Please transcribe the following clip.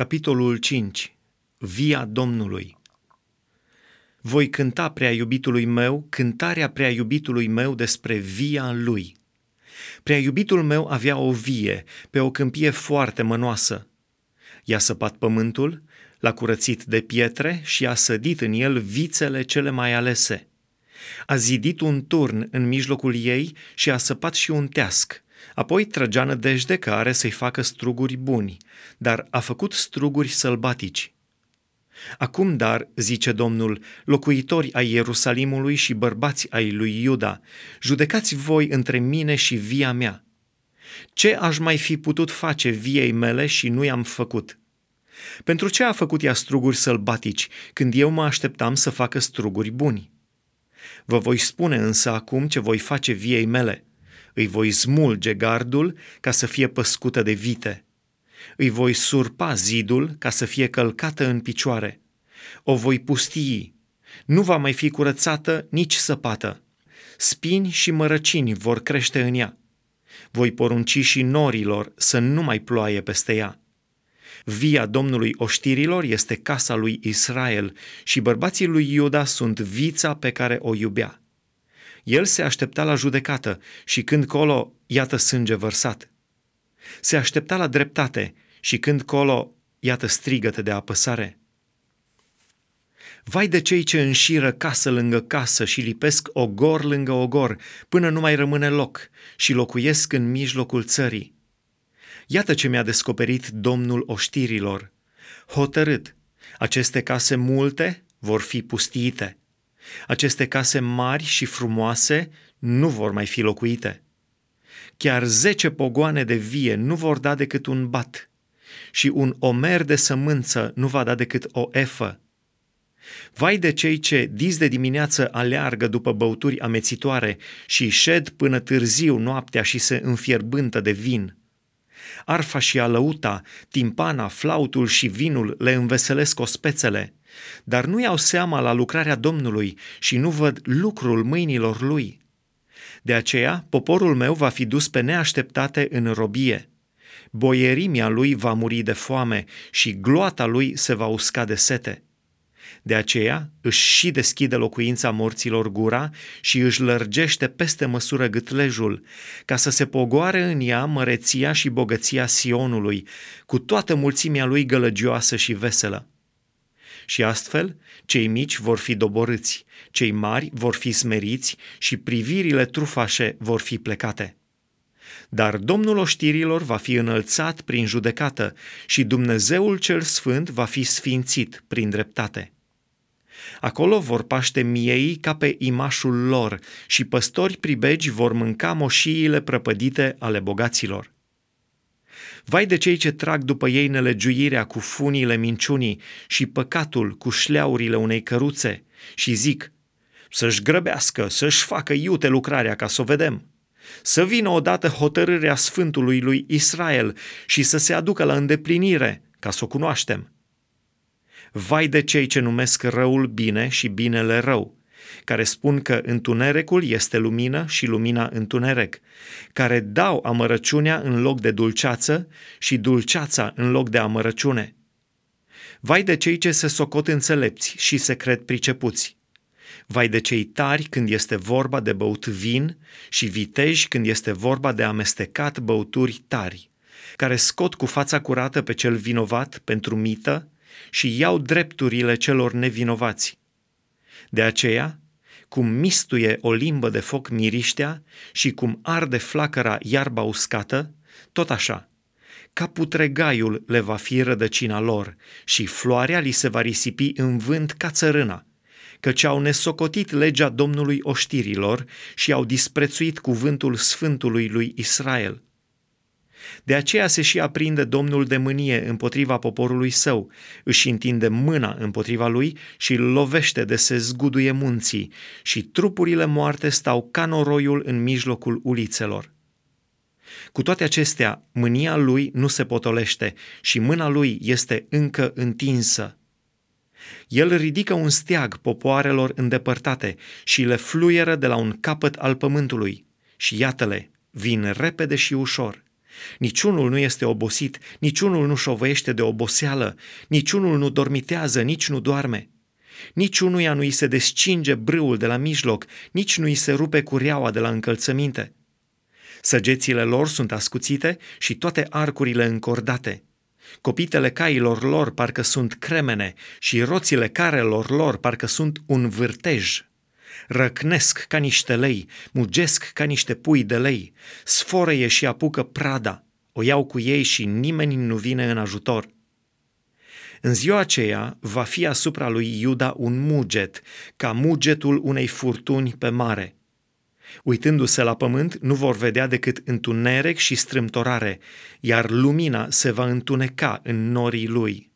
Capitolul 5. Via Domnului Voi cânta prea iubitului meu cântarea prea iubitului meu despre via lui. Prea iubitul meu avea o vie pe o câmpie foarte mănoasă. I-a săpat pământul, l-a curățit de pietre și a sădit în el vițele cele mai alese. A zidit un turn în mijlocul ei și a săpat și un teasc, Apoi trăgea nădejde că are să-i facă struguri buni, dar a făcut struguri sălbatici. Acum, dar, zice Domnul, locuitori ai Ierusalimului și bărbați ai lui Iuda, judecați voi între mine și via mea. Ce aș mai fi putut face viei mele și nu i-am făcut? Pentru ce a făcut ea struguri sălbatici, când eu mă așteptam să facă struguri buni? Vă voi spune însă acum ce voi face viei mele – îi voi smulge gardul ca să fie păscută de vite. Îi voi surpa zidul ca să fie călcată în picioare. O voi pustii. Nu va mai fi curățată nici săpată. Spini și mărăcini vor crește în ea. Voi porunci și norilor să nu mai ploaie peste ea. Via Domnului oștirilor este casa lui Israel și bărbații lui Iuda sunt vița pe care o iubea. El se aștepta la judecată și când colo, iată sânge vărsat. Se aștepta la dreptate și când colo, iată strigăte de apăsare. Vai de cei ce înșiră casă lângă casă și lipesc ogor lângă ogor, până nu mai rămâne loc și locuiesc în mijlocul țării. Iată ce mi-a descoperit Domnul oștirilor. Hotărât, aceste case multe vor fi pustiite aceste case mari și frumoase nu vor mai fi locuite. Chiar zece pogoane de vie nu vor da decât un bat și un omer de sămânță nu va da decât o efă. Vai de cei ce dis de dimineață aleargă după băuturi amețitoare și șed până târziu noaptea și se înfierbântă de vin. Arfa și alăuta, timpana, flautul și vinul le înveselesc ospețele – dar nu iau seama la lucrarea Domnului și nu văd lucrul mâinilor lui. De aceea, poporul meu va fi dus pe neașteptate în robie. Boierimia lui va muri de foame și gloata lui se va usca de sete. De aceea își și deschide locuința morților gura și își lărgește peste măsură gâtlejul, ca să se pogoare în ea măreția și bogăția Sionului, cu toată mulțimea lui gălăgioasă și veselă. Și astfel, cei mici vor fi doborâți, cei mari vor fi smeriți și privirile trufașe vor fi plecate. Dar Domnul oștirilor va fi înălțat prin judecată și Dumnezeul cel Sfânt va fi sfințit prin dreptate. Acolo vor paște miei ca pe imașul lor și păstori pribegi vor mânca moșiile prăpădite ale bogaților. Vai de cei ce trag după ei nelegiuirea cu funile minciunii și păcatul cu șleaurile unei căruțe și zic, să-și grăbească, să-și facă iute lucrarea ca să o vedem. Să vină odată hotărârea Sfântului lui Israel și să se aducă la îndeplinire ca să o cunoaștem. Vai de cei ce numesc răul bine și binele rău, care spun că întunericul este lumină și lumina întuneric, care dau amărăciunea în loc de dulceață și dulceața în loc de amărăciune. Vai de cei ce se socot înțelepți și se cred pricepuți. Vai de cei tari când este vorba de băut vin și viteji când este vorba de amestecat băuturi tari, care scot cu fața curată pe cel vinovat pentru mită și iau drepturile celor nevinovați. De aceea, cum mistuie o limbă de foc miriștea și cum arde flacăra iarba uscată, tot așa, ca putregaiul le va fi rădăcina lor și floarea li se va risipi în vânt ca țărâna, căci au nesocotit legea Domnului oștirilor și au disprețuit cuvântul Sfântului lui Israel – de aceea se și aprinde Domnul de mânie împotriva poporului său, își întinde mâna împotriva lui și îl lovește de se zguduie munții și trupurile moarte stau ca noroiul în mijlocul ulițelor. Cu toate acestea, mânia lui nu se potolește și mâna lui este încă întinsă. El ridică un steag popoarelor îndepărtate și le fluieră de la un capăt al pământului și iată-le, vin repede și ușor – Niciunul nu este obosit, niciunul nu șovăiește de oboseală, niciunul nu dormitează, nici nu doarme. Niciunuia nu îi se descinge brâul de la mijloc, nici nu îi se rupe cureaua de la încălțăminte. Săgețile lor sunt ascuțite și toate arcurile încordate. Copitele cailor lor parcă sunt cremene și roțile carelor lor parcă sunt un vârtej. Răcnesc ca niște lei, mugesc ca niște pui de lei, sforăie și apucă prada, o iau cu ei și nimeni nu vine în ajutor. În ziua aceea va fi asupra lui Iuda un muget, ca mugetul unei furtuni pe mare. Uitându-se la pământ, nu vor vedea decât întuneric și strâmtorare, iar lumina se va întuneca în norii lui.